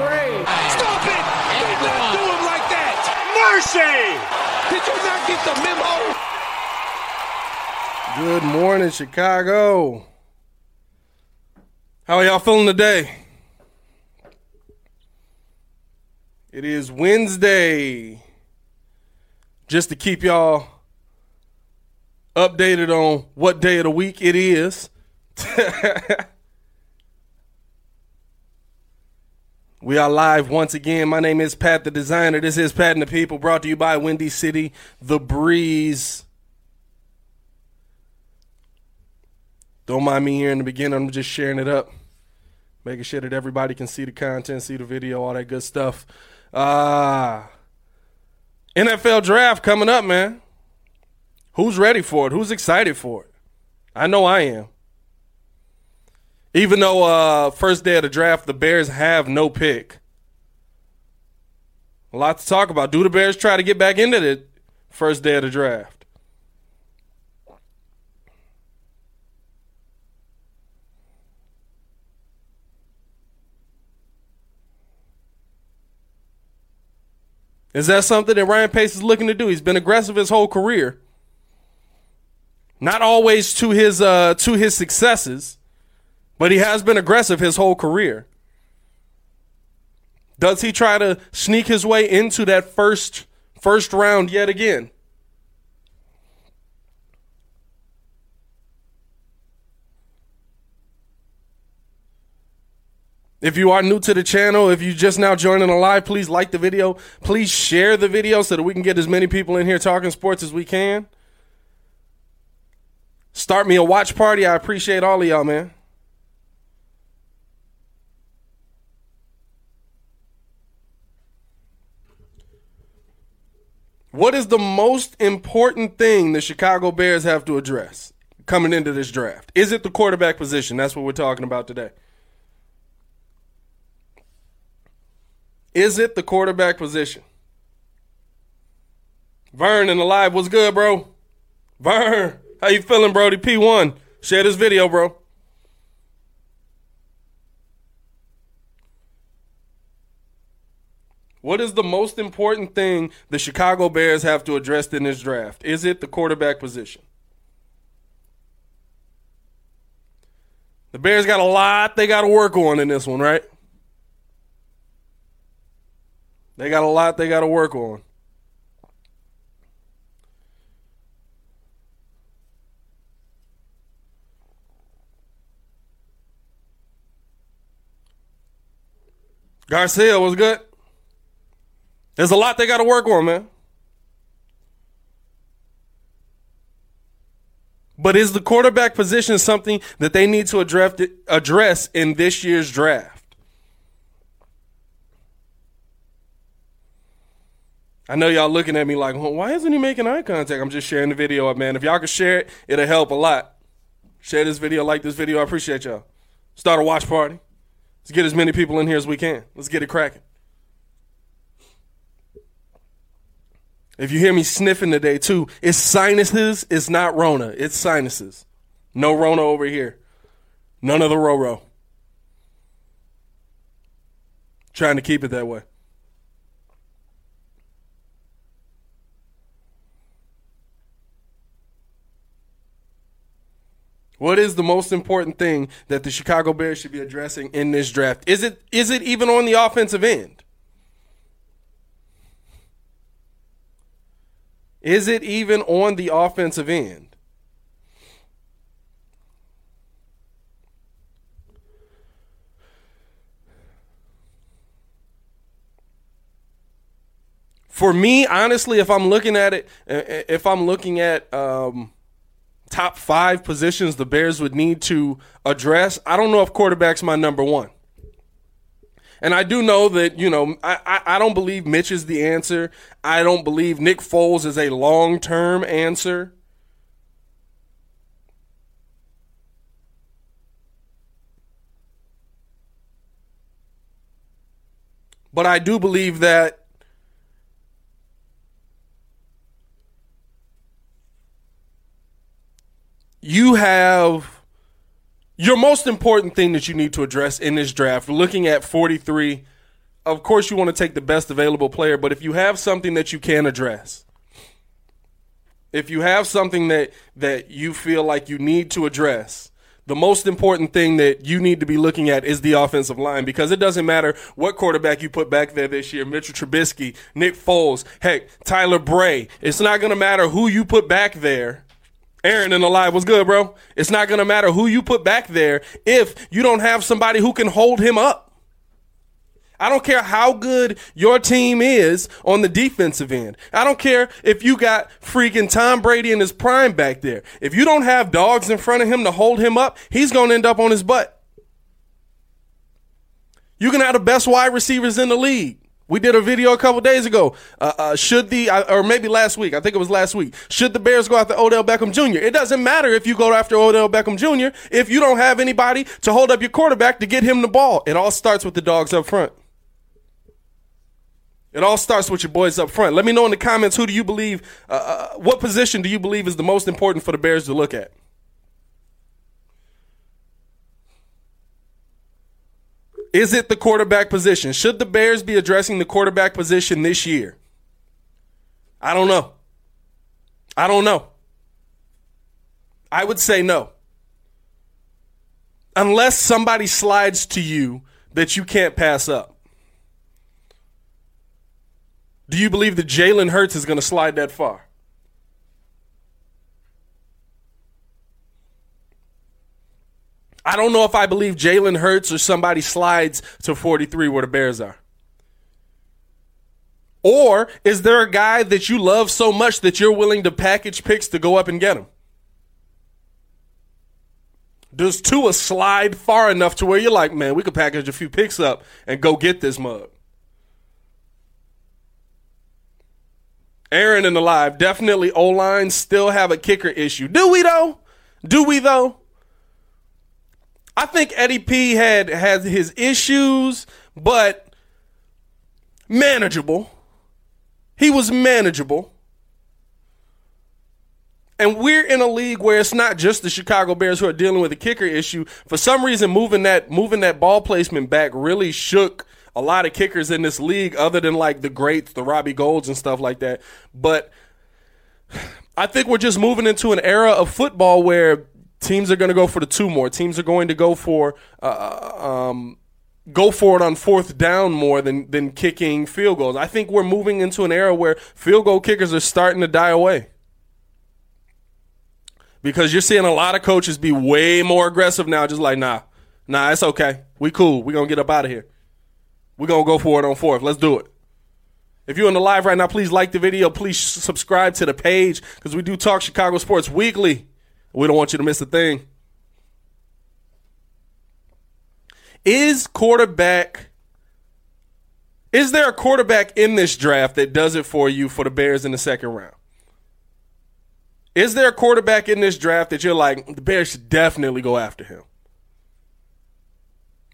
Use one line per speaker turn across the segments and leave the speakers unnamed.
three.
Stop it! Do not do him like that! Mercy! Did you not get the memo?
Good morning, Chicago. How are y'all feeling today? It is Wednesday. Just to keep y'all updated on what day of the week it is. we are live once again. My name is Pat the Designer. This is Pat and the People brought to you by Windy City, The Breeze. Don't mind me here in the beginning. I'm just sharing it up, making sure that everybody can see the content, see the video, all that good stuff. Uh, NFL draft coming up, man. Who's ready for it? Who's excited for it? I know I am. Even though uh, first day of the draft, the Bears have no pick. A lot to talk about. Do the Bears try to get back into the first day of the draft? Is that something that Ryan Pace is looking to do? He's been aggressive his whole career. Not always to his uh, to his successes, but he has been aggressive his whole career. Does he try to sneak his way into that first first round yet again? If you are new to the channel, if you just now joining the live, please like the video. Please share the video so that we can get as many people in here talking sports as we can. Start me a watch party. I appreciate all of y'all, man. What is the most important thing the Chicago Bears have to address coming into this draft? Is it the quarterback position? That's what we're talking about today. Is it the quarterback position? Vern and alive, what's good, bro? Vern, how you feeling, Brody? P1, share this video, bro. What is the most important thing the Chicago Bears have to address in this draft? Is it the quarterback position? The Bears got a lot they got to work on in this one, right? They got a lot they got to work on. Garcia was good. There's a lot they got to work on, man. But is the quarterback position something that they need to address in this year's draft? I know y'all looking at me like, well, why isn't he making eye contact? I'm just sharing the video up, man. If y'all can share it, it'll help a lot. Share this video, like this video. I appreciate y'all. Start a watch party. Let's get as many people in here as we can. Let's get it cracking. If you hear me sniffing today too, it's sinuses. It's not Rona. It's sinuses. No Rona over here. None of the Roro. Trying to keep it that way. What is the most important thing that the Chicago Bears should be addressing in this draft? Is it is it even on the offensive end? Is it even on the offensive end? For me, honestly, if I'm looking at it, if I'm looking at um, top five positions the Bears would need to address, I don't know if quarterback's my number one. And I do know that, you know, I, I, don't believe Mitch is the answer. I don't believe Nick Foles is a long term answer. But I do believe that you have your most important thing that you need to address in this draft, looking at 43 of course, you want to take the best available player, but if you have something that you can address, if you have something that that you feel like you need to address, the most important thing that you need to be looking at is the offensive line because it doesn't matter what quarterback you put back there this year, Mitchell Trubisky, Nick Foles, heck, Tyler Bray. It's not going to matter who you put back there. Aaron in the live was good, bro. It's not to matter who you put back there if you don't have somebody who can hold him up. I don't care how good your team is on the defensive end. I don't care if you got freaking Tom Brady in his prime back there. If you don't have dogs in front of him to hold him up, he's to end up on his butt. You can have the best wide receivers in the league. We did a video a couple days ago. Uh, uh, should the, uh, or maybe last week, I think it was last week, should the Bears go after Odell Beckham Jr.? It doesn't matter if you go after Odell Beckham Jr. if you don't have anybody to hold up your quarterback to get him the ball. It all starts with the dogs up front. It all starts with your boys up front. Let me know in the comments who do you believe, uh, uh, what position do you believe is the most important for the Bears to look at? Is it the quarterback position? Should the Bears be addressing the quarterback position this year? I don't know. I don't know. I would say no. Unless somebody slides to you that you can't pass up. Do you believe that Jalen Hurts is going to slide that far? I don't know if I believe Jalen Hurts or somebody slides to 43 where the Bears are. Or is there a guy that you love so much that you're willing to package picks to go up and get him? Does Tua slide far enough to where you're like, man, we could package a few picks up and go get this mug? Aaron in the live, definitely O line still have a kicker issue. Do we though? Do we though? I think Eddie P had has his issues, but manageable. He was manageable. And we're in a league where it's not just the Chicago Bears who are dealing with a kicker issue. For some reason, moving that moving that ball placement back really shook a lot of kickers in this league, other than like the greats, the Robbie Goulds and stuff like that. But I think we're just moving into an era of football where teams are going to go for the two more. Teams are going to go for uh, um, go for it on fourth down more than than kicking field goals. I think we're moving into an era where field goal kickers are starting to die away. Because you're seeing a lot of coaches be way more aggressive now, just like, nah, nah, it's okay. We cool. we going to get up out of here. We're to go for it on fourth. Let's do it. If you're in the live right now, please like the video. Please subscribe to the page because we do talk Chicago sports weekly. We don't want you to miss a thing. Is quarterback is there a quarterback in this draft that does it for you for the Bears in the second round? Is there a quarterback in this draft that you're like the Bears should definitely go after him?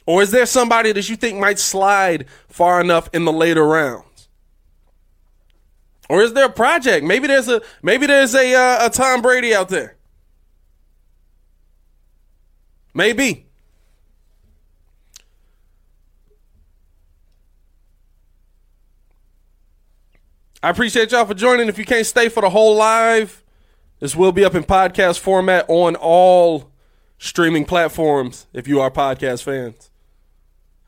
Or is there somebody that you think might slide far enough in the later rounds? Or is there a project? Maybe there's a maybe there's a uh, a Tom Brady out there. Maybe. I appreciate y'all for joining. If you can't stay for the whole live, this will be up in podcast format on all streaming platforms if you are podcast fans.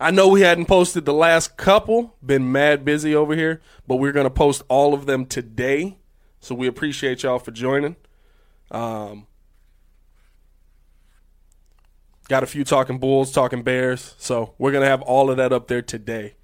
I know we hadn't posted the last couple, been mad busy over here, but we're going to post all of them today. So we appreciate y'all for joining. Um, got a few talking Bulls, talking Bears. So we're going to have all of that up there today.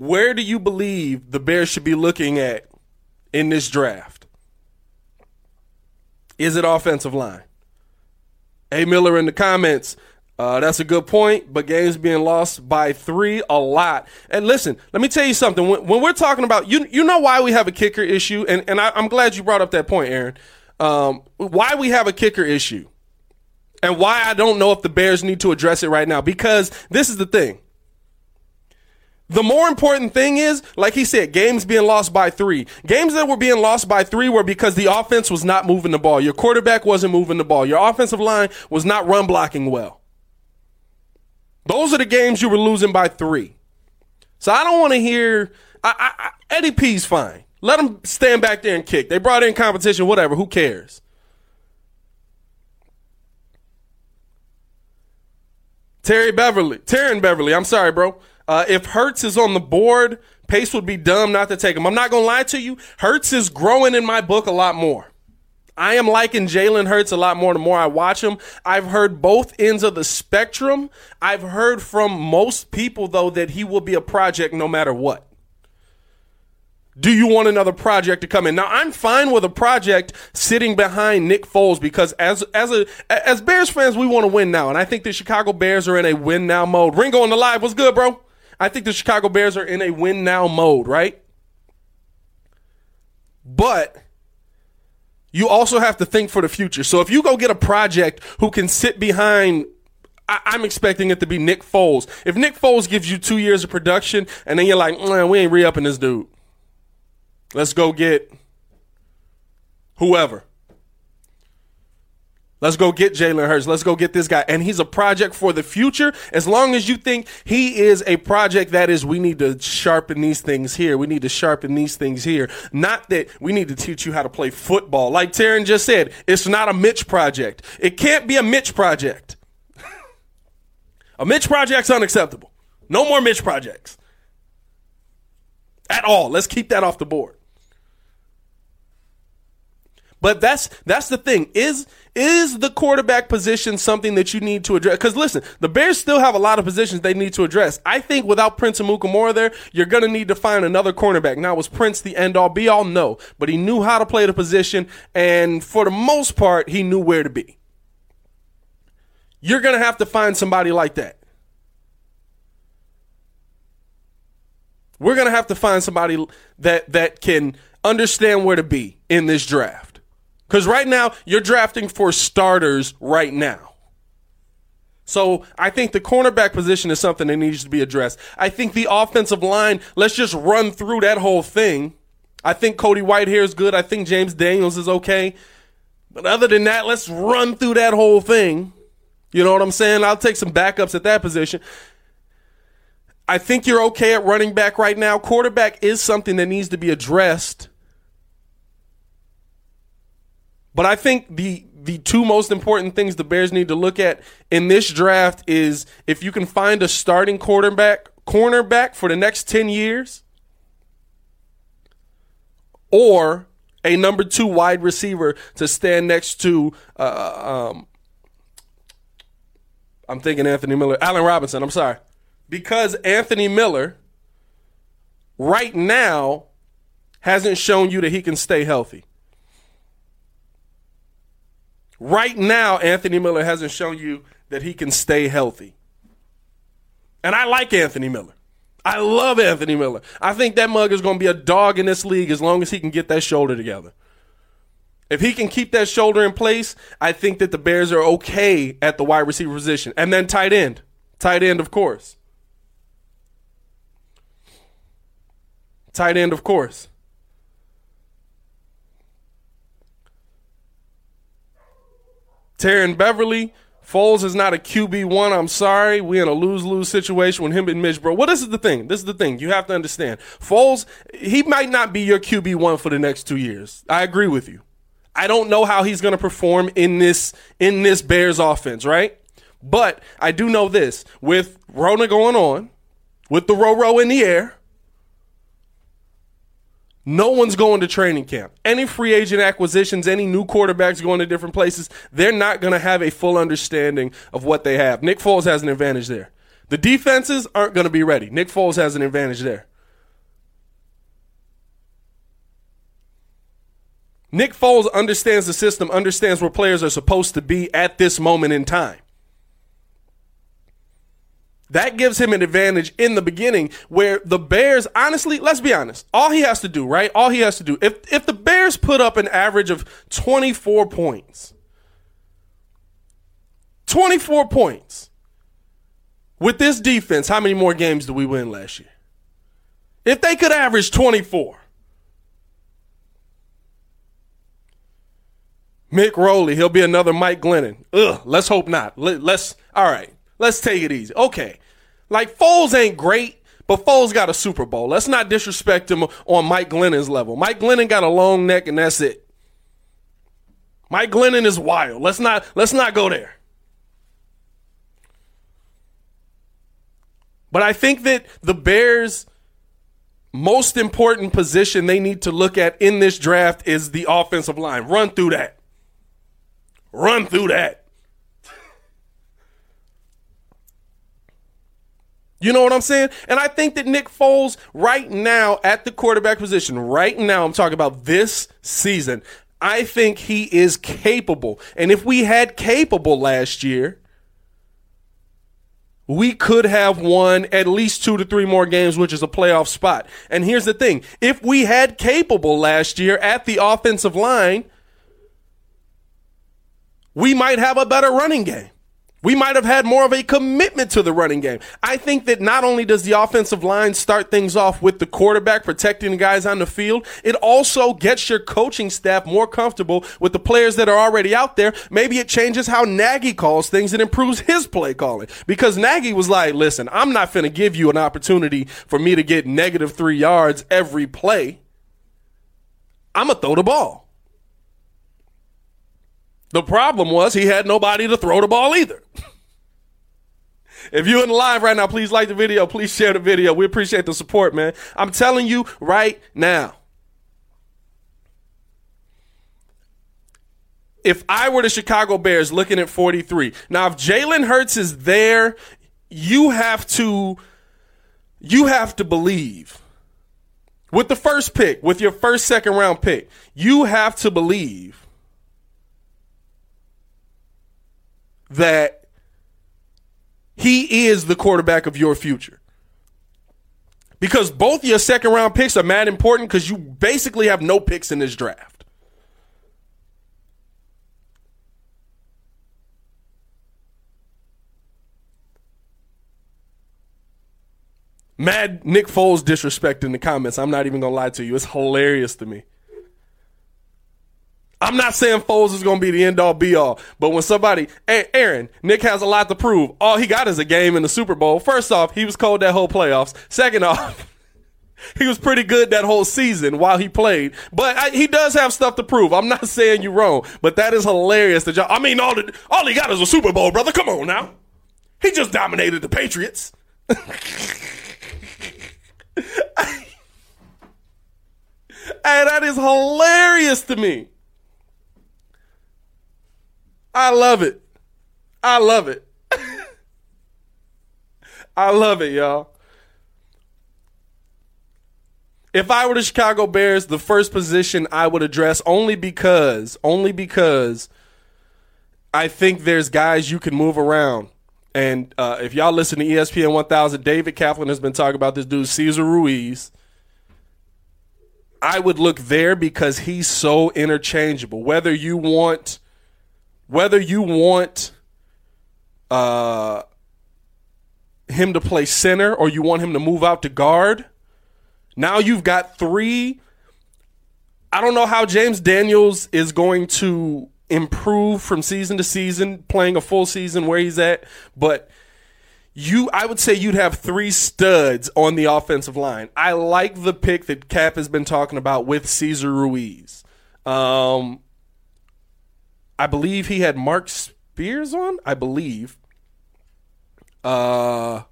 where do you believe the Bears should be looking at in this draft? Is it offensive line? A Miller in the comments. Uh, that's a good point, but games being lost by three a lot. And listen, let me tell you something. When, when we're talking about you, you know why we have a kicker issue, and and I, am glad you brought up that point, Aaron. Um, why we have a kicker issue, and why I don't know if the Bears need to address it right now. Because this is the thing The more important thing is, like he said, games being lost by three. Games that were being lost by three were because the offense was not moving the ball. Your quarterback wasn't moving the ball. Your offensive line was not run blocking well. Those are the games you were losing by three. So I don't want to hear. I, I, I, Eddie P's fine. Let him stand back there and kick. They brought in competition, whatever. Who cares? Terry Beverly, Taryn Beverly. I'm sorry, bro. Uh, if Hurts is on the board, Pace would be dumb not to take him. I'm not gonna lie to you. Hurts is growing in my book a lot more. I am liking Jalen Hurts a lot more the more I watch him. I've heard both ends of the spectrum. I've heard from most people though that he will be a project no matter what. Do you want another project to come in? Now I'm fine with a project sitting behind Nick Foles because as as a as Bears fans we want to win now, and I think the Chicago Bears are in a win now mode. Ringo on the live, what's good, bro? I think the Chicago Bears are in a win now mode, right? But you also have to think for the future. So if you go get a project who can sit behind I, am expecting it to be Nick Foles. If Nick Foles gives you two years of production and then you're like, we ain't re upping this dude. Let's go get whoever. Let's go get Jalen Hurts. Let's go get this guy. And he's a project for the future. As long as you think he is a project that is, we need to sharpen these things here. We need to sharpen these things here. Not that we need to teach you how to play football. Like Taryn just said, it's not a Mitch project. It can't be a Mitch project. a Mitch project's unacceptable. No more Mitch projects. At all. Let's keep that off the board. But that's that's the thing. Is is the quarterback position something that you need to address? Because listen, the Bears still have a lot of positions they need to address. I think without Prince Amukamara there, you're gonna need to find another cornerback. Now, was Prince the end all be all? No, but he knew how to play the position, and for the most part, he knew where to be. You're gonna have to find somebody like that. We're gonna have to find somebody that that can understand where to be in this draft. Because right now, you're drafting for starters right now. So I think the cornerback position is something that needs to be addressed. I think the offensive line, let's just run through that whole thing. I think Cody Whitehair is good. I think James Daniels is okay. But other than that, let's run through that whole thing. You know what I'm saying? I'll take some backups at that position. I think you're okay at running back right now. Quarterback is something that needs to be addressed. But I think the the two most important things the Bears need to look at in this draft is if you can find a starting quarterback cornerback for the next 10 years or a number 2 wide receiver to stand next to uh, um, I'm thinking Anthony Miller, Allen Robinson, I'm sorry. Because Anthony Miller right now hasn't shown you that he can stay healthy. Right now, Anthony Miller hasn't shown you that he can stay healthy. And I like Anthony Miller. I love Anthony Miller. I think that mug is going to be a dog in this league as long as he can get that shoulder together. If he can keep that shoulder in place, I think that the Bears are okay at the wide receiver position. And then tight end. Tight end, of course. Tight end, of course. Taryn Beverly, Foles is not a QB one. I'm sorry. we in a lose lose situation with him and Mitch, bro. Well, this is the thing. This is the thing. You have to understand. Foles, he might not be your QB one for the next two years. I agree with you. I don't know how he's going to perform in this in this Bears offense, right? But I do know this: with Rona going on, with the row row in the air, no one's going to training camp. Any free agent acquisitions, any new quarterbacks going to different places, they're not going to have a full understanding of what they have. Nick Foles has an advantage there. The defenses aren't going to be ready. Nick Foles has an advantage there. Nick Foles understands the system, understands where players are supposed to be at this moment in time. That gives him an advantage in the beginning where the Bears, honestly, let's be honest, all he has to do, right? All he has to do, if, if the Bears put up an average of 24 points, 24 points with this defense, how many more games do we win last year? If they could average 24. Mick Rowley, he'll be another Mike Glennon. Ugh, let's hope not. Let, let's, all right, let's take it easy. Okay. Like, Foles ain't great, but Foles got a Super Bowl. Let's not disrespect him on Mike Glennon's level. Mike Glennon got a long neck, and that's it. Mike Glennon is wild. Let's not, let's not go there. But I think that the Bears' most important position they need to look at in this draft is the offensive line. Run through that. Run through that. You know what I'm saying? And I think that Nick Foles, right now at the quarterback position, right now, I'm talking about this season, I think he is capable. And if we had capable last year, we could have won at least two to three more games, which is a playoff spot. And here's the thing if we had capable last year at the offensive line, we might have a better running game. We might have had more of a commitment to the running game. I think that not only does the offensive line start things off with the quarterback protecting the guys on the field, it also gets your coaching staff more comfortable with the players that are already out there. Maybe it changes how Nagy calls things and improves his play calling. Because Nagy was like, listen, I'm not going to give you an opportunity for me to get negative three yards every play. I'm going to throw the ball. The problem was he had nobody to throw the ball either. if you're in the live right now, please like the video. Please share the video. We appreciate the support, man. I'm telling you right now. If I were the Chicago Bears looking at 43, now if Jalen Hurts is there, you have to you have to believe with the first pick, with your first second round pick, you have to believe that he is the quarterback of your future. Because both your second round picks are mad important because you basically have no picks in this draft. Mad Nick Foles disrespect in the comments. I'm not even gonna lie to you. It's hilarious to me. I'm not saying Foles is going to be the end all be all, but when somebody, Aaron, Nick has a lot to prove. All he got is a game in the Super Bowl. First off, he was cold that whole playoffs. Second off, he was pretty good that whole season while he played, but I, he does have stuff to prove. I'm not saying you wrong, but that is hilarious. That y'all, I mean, all the, all he got is a Super Bowl, brother. Come on now, he just dominated the Patriots. hey, that is hilarious to me. I love it. I love it. I love it, y'all. If I were the Chicago Bears, the first position I would address only because, only because I think there's guys you can move around. And uh, if y'all listen to ESPN 1000, David Kaplan has been talking about this dude, Cesar Ruiz. I would look there because he's so interchangeable. Whether you want whether you want uh, him to play center or you want him to move out to guard, now you've got three. I don't know how James Daniels is going to improve from season to season, playing a full season where he's at, but you I would say you'd have three studs on the offensive line. I like the pick that Cap has been talking about with Cesar Ruiz. Um, I believe he had Mark Spears on. I believe. Uh,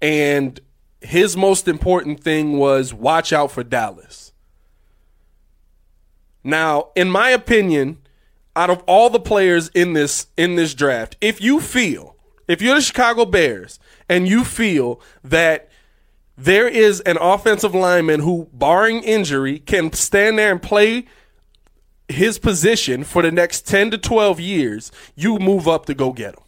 and his most important thing was watch out for Dallas. Now, in my opinion, out of all the players in this in this draft, if you feel, if you're the Chicago Bears and you feel that there is an offensive lineman who, barring injury, can stand there and play his position for the next 10 to 12 years, you move up to go get him.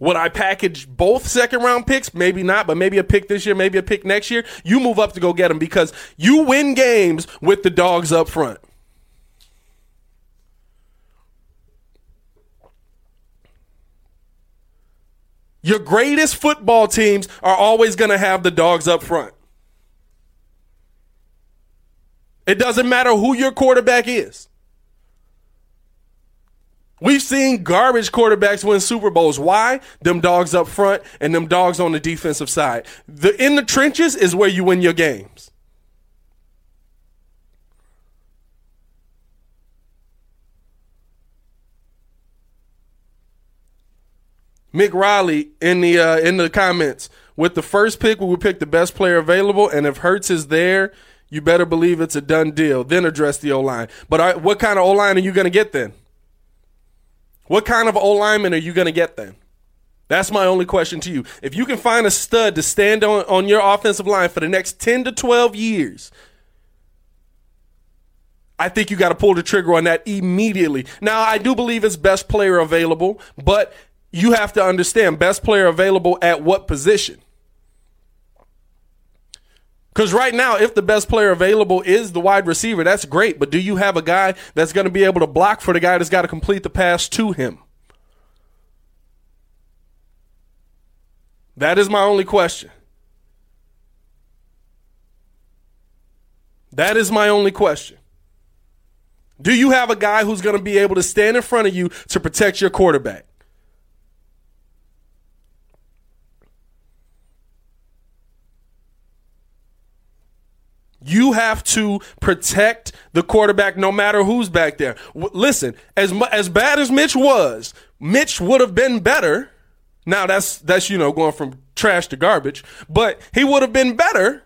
Would I package both second round picks? Maybe not, but maybe a pick this year, maybe a pick next year. You move up to go get him because you win games with the dogs up front. Your greatest football teams are always going to have the dogs up front. It doesn't matter who your quarterback is. We've seen garbage quarterbacks win Super Bowls. Why? Them dogs up front and them dogs on the defensive side. The in the trenches is where you win your games. Mick Riley in the uh, in the comments with the first pick, we would pick the best player available, and if Hurts is there, you better believe it's a done deal. Then address the O line. But uh, what kind of O line are you going to get then? What kind of O lineman are you going to get then? That's my only question to you. If you can find a stud to stand on, on your offensive line for the next 10 to 12 years, I think you got to pull the trigger on that immediately. Now, I do believe it's best player available, but you have to understand best player available at what position? Because right now, if the best player available is the wide receiver, that's great. But do you have a guy that's going to be able to block for the guy that's got to complete the pass to him? That is my only question. That is my only question. Do you have a guy who's going to be able to stand in front of you to protect your quarterback? You have to protect the quarterback no matter who's back there. W- listen, as mu- as bad as Mitch was, Mitch would have been better. Now that's that's you know going from trash to garbage, but he would have been better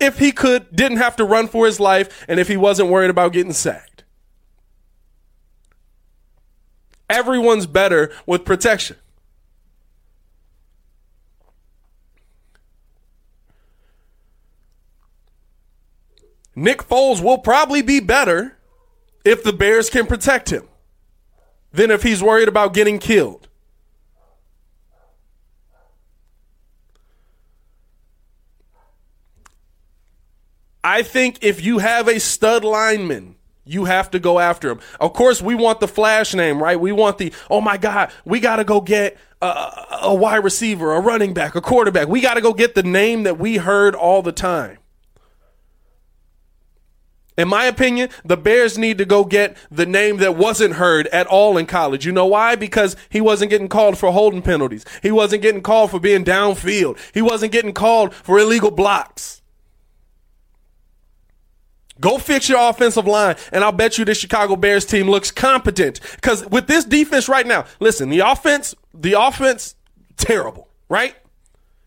if he could didn't have to run for his life and if he wasn't worried about getting sacked. Everyone's better with protection. Nick Foles will probably be better if the Bears can protect him than if he's worried about getting killed. I think if you have a stud lineman, you have to go after him. Of course, we want the flash name, right? We want the, oh my God, we got to go get a, a, wide receiver, a running back, a quarterback. We got to go get the name that we heard all the time. In my opinion, the Bears need to go get the name that wasn't heard at all in college. You know why? Because he wasn't getting called for holding penalties. He wasn't getting called for being downfield. He wasn't getting called for illegal blocks. Go fix your offensive line, and I'll bet you the Chicago Bears team looks competent. Because with this defense right now, listen, the offense, the offense, terrible, right?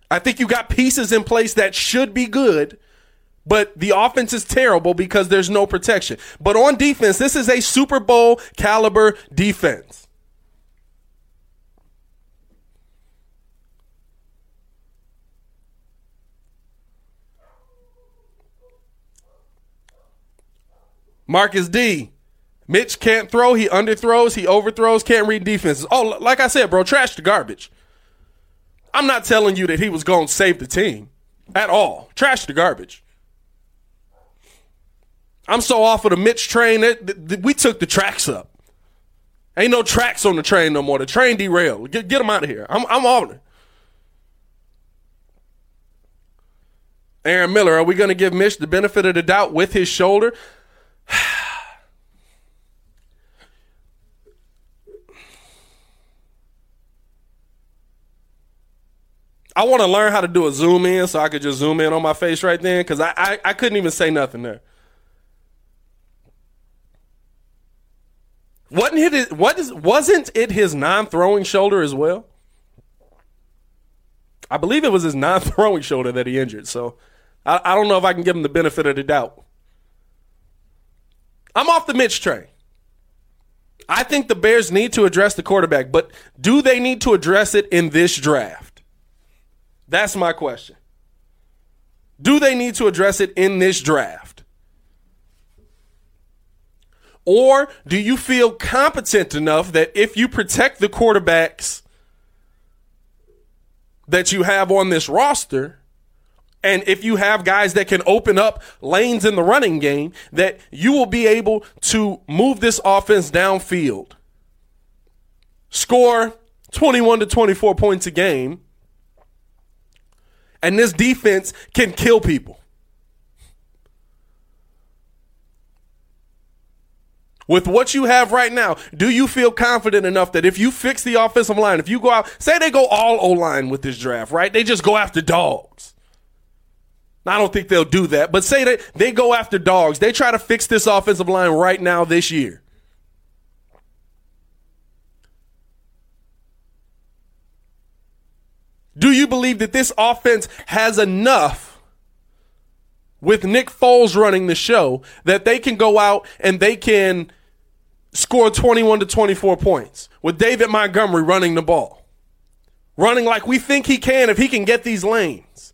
I think you got pieces in place that should be good. But the offense is terrible because there's no protection. But on defense, this is a Super Bowl caliber defense. Marcus D. Mitch can't throw. He underthrows. He overthrows. Can't read defenses. Oh, like I said, bro, trash the garbage. I'm not telling you that he was going to save the team at all. Trash the garbage. I'm so off of the Mitch train that, we took the tracks up. Ain't no tracks on the train no more. The train derailed. Get, get them out of here. I'm, I'm on it. Aaron Miller, are we going to give Mitch the benefit of the doubt with his shoulder? I want to learn how to do a zoom in so I could just zoom in on my face right then because I, I, I couldn't even say nothing there. Wasn't it? What is? Wasn't it his non-throwing shoulder as well? I believe it was his non-throwing shoulder that he injured. So I, I don't know if I can give him the benefit of the doubt. I'm off the Mitch train. I think the Bears need to address the quarterback, but do they need to address it in this draft? That's my question. Do they need to address it in this draft? Or do you feel competent enough that if you protect the quarterbacks that you have on this roster, and if you have guys that can open up lanes in the running game, that you will be able to move this offense downfield, score 21 to 24 points a game. And this defense can kill people. With what you have right now, do you feel confident enough that if you fix the offensive line, if you go out, say they go all O line with this draft, right? They just go after dogs. I don't think they'll do that, but say that they go after dogs. They try to fix this offensive line right now this year. Do you believe that this offense has enough with Nick Foles running the show that they can go out and they can score 21 to 24 points with David Montgomery running the ball? Running like we think he can if he can get these lanes.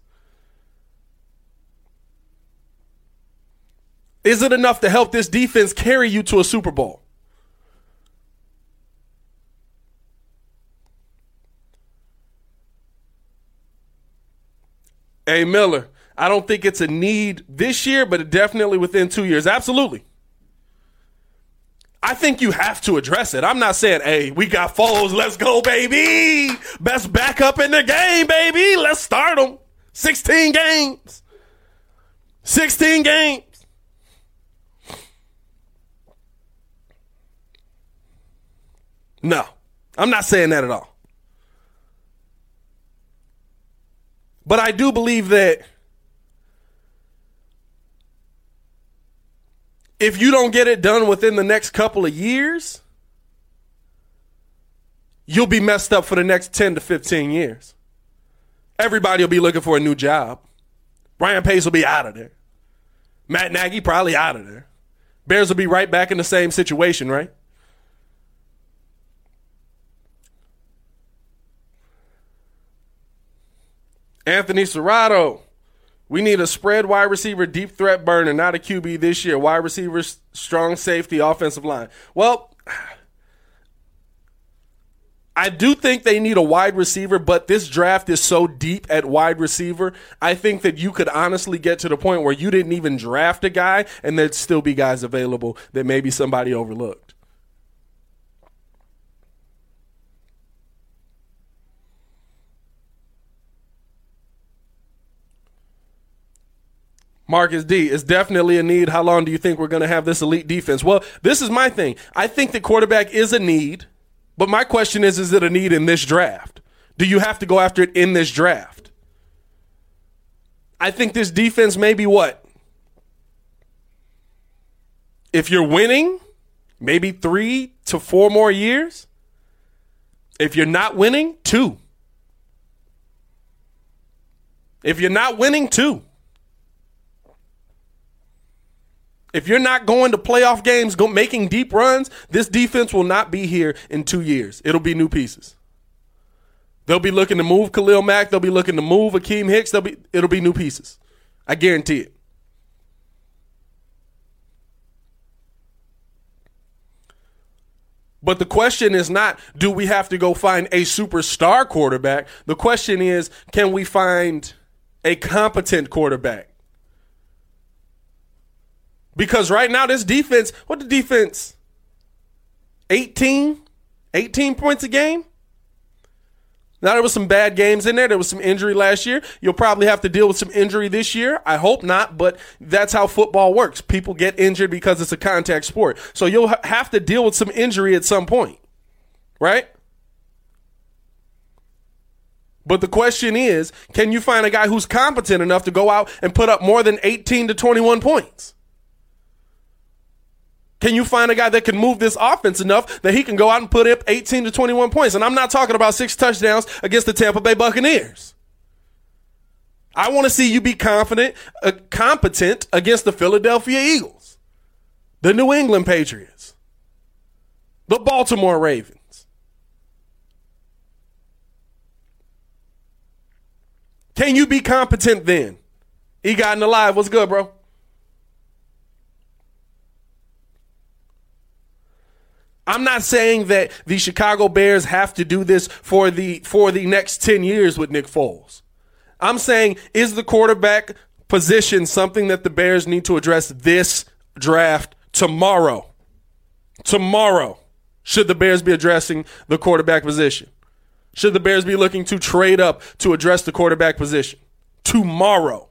Is it enough to help this defense carry you to a Super Bowl? Hey, Miller, I don't think it's a need this year, but definitely within two years. Absolutely. I think you have to address it. I'm not saying, hey, we got Foles. Let's go, baby. Best backup in the game, baby. Let's start them. 16 games. 16 games. No, I'm not saying that at all. But I do believe that if you don't get it done within the next couple of years, you'll be messed up for the next 10 to 15 years. Everybody will be looking for a new job. Ryan Pace will be out of there. Matt Nagy probably out of there. Bears will be right back in the same situation, right? Anthony Serrato. We need a spread wide receiver, deep threat burner, not a QB this year. Wide receiver, strong safety, offensive line. Well, I do think they need a wide receiver, but this draft is so deep at wide receiver. I think that you could honestly get to the point where you didn't even draft a guy and there'd still be guys available that maybe somebody overlooked. Marcus D is definitely a need. How long do you think we're going to have this elite defense? Well, this is my thing. I think the quarterback is a need, but my question is is it a need in this draft? Do you have to go after it in this draft? I think this defense may be what? If you're winning, maybe three to four more years. If you're not winning, two. If you're not winning, two. If you're not going to playoff games, go, making deep runs, this defense will not be here in two years. It'll be new pieces. They'll be looking to move Khalil Mack. They'll be looking to move Akiem Hicks. They'll be, it'll be new pieces. I guarantee it. But the question is not, do we have to go find a superstar quarterback? The question is, can we find a competent quarterback? Because right now, this defense, what the defense? 18? 18 points a game? Now there was some bad games in there. There was some injury last year. You'll probably have to deal with some injury this year. I hope not, but that's how football works. People get injured because it's a contact sport. So you'll have to deal with some injury at some point. Right? But the question is, can you find a guy who's competent enough to go out and put up more than 18 to 21 points? Can you find a guy that can move this offense enough that he can go out and put up 18 to 21 points? And I'm not talking about six touchdowns against the Tampa Bay Buccaneers. I want to see you be confident, uh, competent against the Philadelphia Eagles, the New England Patriots, the Baltimore Ravens. Can you be competent then? He got in the live. What's good, bro? I'm not saying that the Chicago Bears have to do this for the for the next 10 years with Nick Foles. I'm saying is the quarterback position something that the Bears need to address this draft tomorrow. Tomorrow should the Bears be addressing the quarterback position. should the Bears be looking to trade up to address the quarterback position? Tomorrow.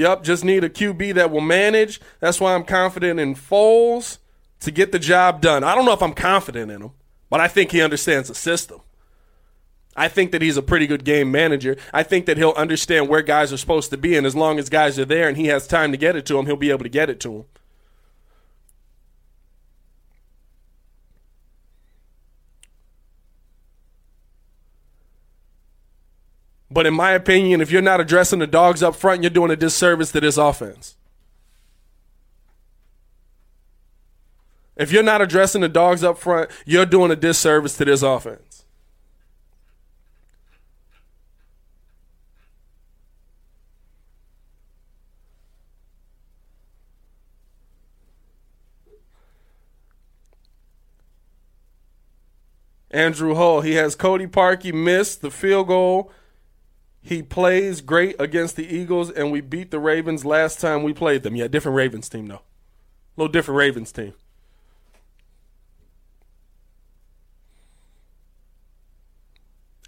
Yep, just need a QB that will manage. That's why I'm confident in Foles to get the job done. I don't know if I'm confident in him, but I think he understands the system. I think that he's a pretty good game manager. I think that he'll understand where guys are supposed to be, and as long as guys are there and he has time to get it to them, he'll be able to get it to them. But in my opinion, if you're not addressing the dogs up front, you're doing a disservice to this offense. If you're not addressing the dogs up front, you're doing a disservice to this offense. Andrew Hull, he has Cody Parkey missed the field goal. He plays great against the Eagles, and we beat the Ravens last time we played them. Yeah, different Ravens team, though. A little different Ravens team.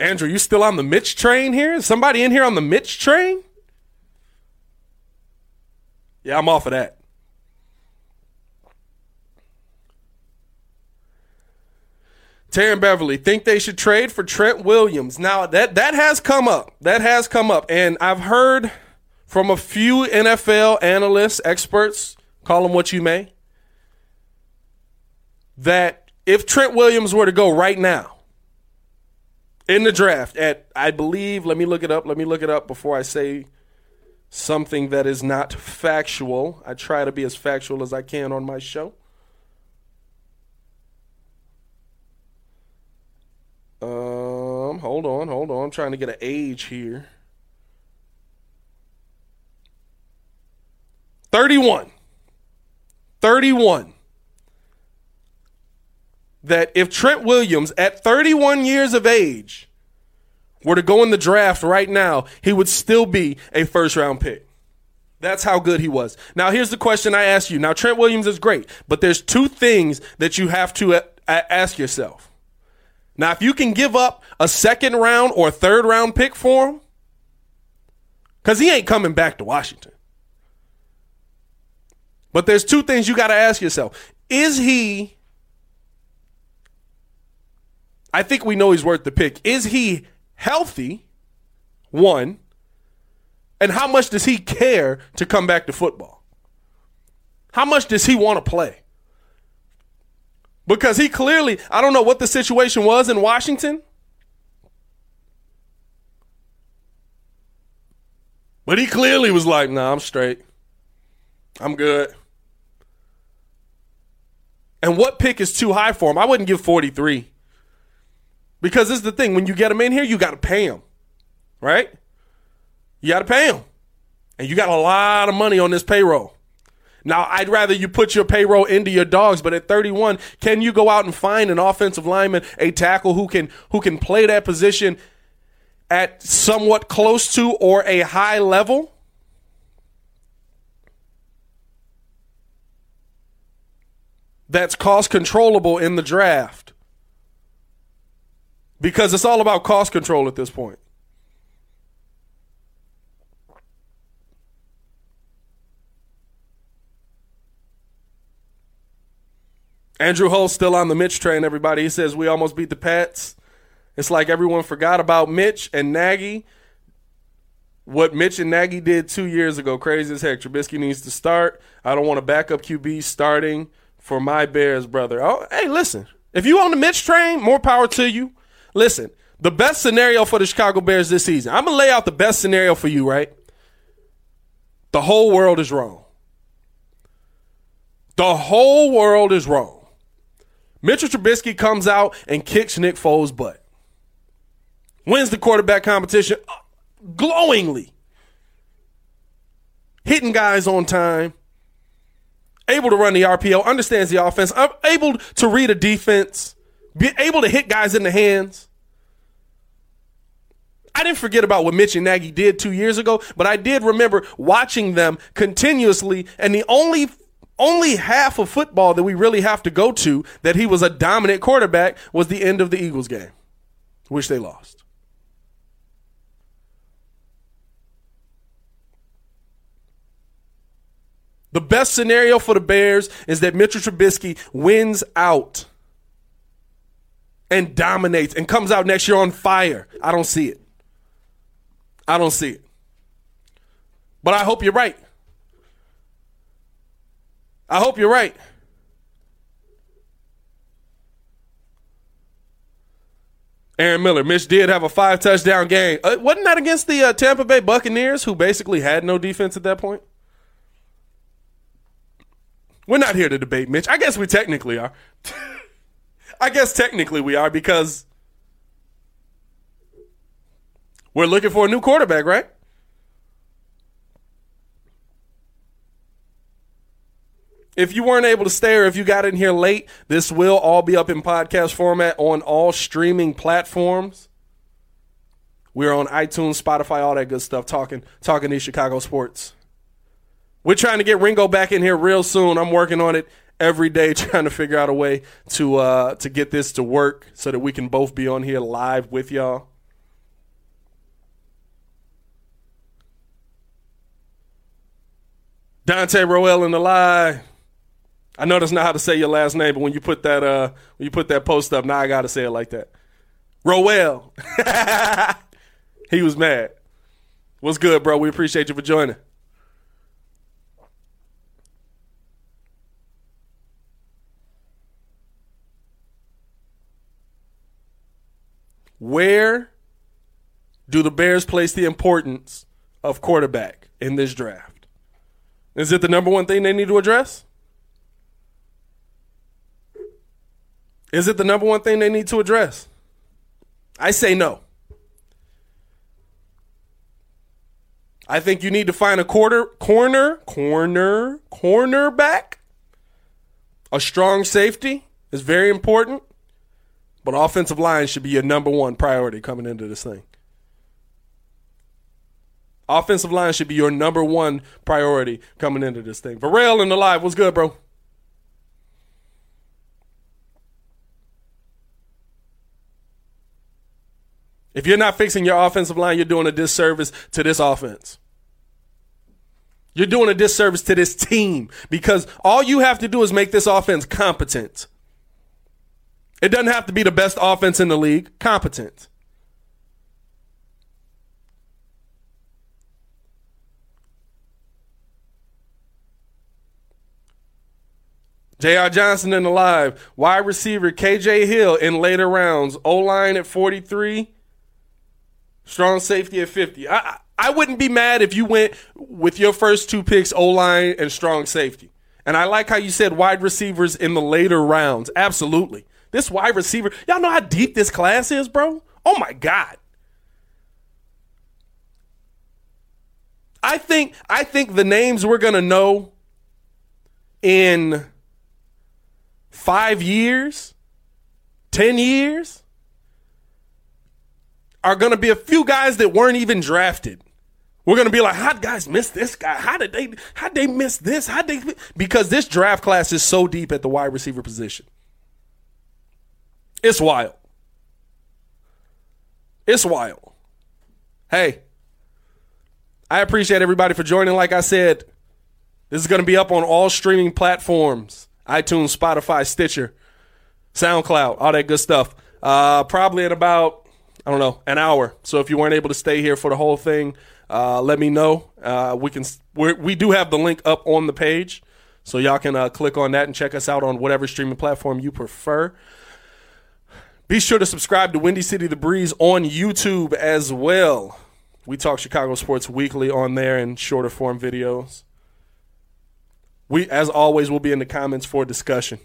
Andrew, you still on the Mitch train here? Is somebody in here on the Mitch train? Yeah, I'm off of that. Taryn Beverly think they should trade for Trent Williams. Now that that has come up. That has come up, and I've heard from a few NFL analysts, experts, call them what you may, that if Trent Williams were to go right now, in the draft at I believe, let me look it up, let me look it up before I say something that is not factual. I try to be as factual as I can on my show. Um, hold on, hold on. I'm trying to get an age here. 31. 31 that if Trent Williams, at 31 years of age, were to go in the draft right now, he would still be a first round pick. That's how good he was. Now, here's the question I ask you. Now, Trent Williams is great, but there's two things that you have to uh, ask yourself. Now, if you can give up a second round or third round pick for him, because he ain't coming back to Washington. But there's two things you got to ask yourself. Is he I think we know he's worth the pick. Is he healthy? One. And how much does he care to come back to football? How much does he want to play? Because he clearly, I don't know what the situation was in Washington. But he clearly was like, nah, I'm straight. I'm good. And what pick is too high for him? I wouldn't give 43. Because this is the thing. When you get him in here, you got to pay him, Right? You got to pay him. And you got a lot of money on this payroll. Now, I'd rather you put your payroll into your dogs, but at 31, can you go out and find an offensive lineman, a tackle who can who can play that position at somewhat close to or a high level? That's cost controllable in the draft because it's all about cost control at this point. Andrew Hull still on the Mitch train, everybody. He says we almost beat the Pats. It's like everyone forgot about Mitch and Nagy. What Mitch and Nagy did two years ago, crazy as heck. Trubisky needs to start. I don't want a backup QB starting for my Bears, brother. Oh, hey, listen. If you on the Mitch train, more power to you. Listen, the best scenario for the Chicago Bears this season, I'm to lay out the best scenario for you, right? The whole world is wrong. The whole world is wrong. Mitchell Trubisky comes out and kicks Nick Foles' butt. Wins the quarterback competition uh, glowingly. Hitting guys on time. Able to run the RPO, understands the offense, able to read a defense be able to hit guys in the hands. I didn't forget about what Mitch and Nagy did two years ago, but I did remember watching them continuously. And the only only half of football that we really have to go to that he was a dominant quarterback was the end of the Eagles game, which they lost. The best scenario for the Bears is that Mitchell Trubisky wins out and dominates and comes out next year on fire. I don't see it. I don't see it. But I hope you're right. I hope you're right. Aaron Miller, Mitch did have a five touchdown game. Uh, wasn't that against the uh, Tampa Bay Buccaneers, who basically had no defense at that point? We're not here to debate Mitch. I guess we technically are. I guess technically we are because we're looking for a new quarterback, right? If you weren't able to stay or if you got in here late, this will all be up in podcast format on all streaming platforms. We're on iTunes, Spotify, all that good stuff, talking talking these Chicago sports. We're trying to get Ringo back in here real soon. I'm working on it every day, trying to figure out a way to uh, to get this to work so that we can both be on here live with y'all. Dante Roel in the live. I know that's not how to say your last name, but when you put that uh when you put that post up, now I gotta say it like that. Roel. he was mad. What's good, bro? We appreciate you for joining. Where do the Bears place the importance of quarterback in this draft? Is it the number one thing they need to address? Is it the number one thing they need to address? I say no. I think you need to find a quarter corner, corner, cornerback. A strong safety is very important. But offensive line should be your number one priority coming into this thing. Offensive line should be your number one priority coming into this thing. Varel in the live, what's good, bro? If you're not fixing your offensive line, you're doing a disservice to this offense. You're doing a disservice to this team because all you have to do is make this offense competent. It doesn't have to be the best offense in the league, competent. J.R. Johnson in the live. Wide receiver KJ Hill in later rounds. O line at 43. Strong safety at 50. I, I wouldn't be mad if you went with your first two picks, O line and strong safety. And I like how you said wide receivers in the later rounds. Absolutely. This wide receiver, y'all know how deep this class is, bro? Oh my God. I think I think the names we're gonna know in five years, ten years, are gonna be a few guys that weren't even drafted. We're gonna be like, how guys miss this guy? How did they how they miss this? How they because this draft class is so deep at the wide receiver position. It's wild. It's wild. Hey, I appreciate everybody for joining. Like I said, this is going to be up on all streaming platforms iTunes, Spotify, Stitcher, SoundCloud, all that good stuff. Uh, probably in about, I don't know, an hour. So if you weren't able to stay here for the whole thing, uh, let me know. Uh, we can we do have the link up on the page, so y'all can uh, click on that and check us out on whatever streaming platform you prefer. Be sure to subscribe to Windy City The Breeze on YouTube as well. We talk Chicago sports weekly on there in shorter form videos. We, as always, will be in the comments for discussion.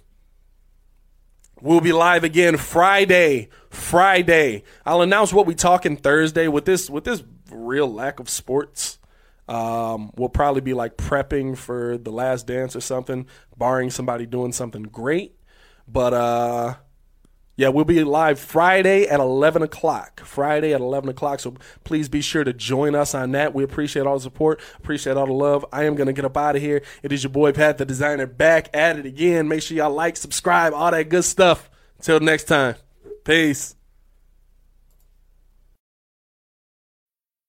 We'll be live again Friday. Friday. I'll announce what we talking Thursday with this with this real lack of sports. Um, we'll probably be like prepping for the last dance or something, barring somebody doing something great. But uh Yeah, we'll be live Friday at 11 o'clock. Friday at 11 o'clock. So please be sure to join us on that. We appreciate all the support, appreciate all the love. I am going to get up out of here. It is your boy Pat, the designer, back at it again. Make sure y'all like, subscribe, all that good stuff. Until next time, peace.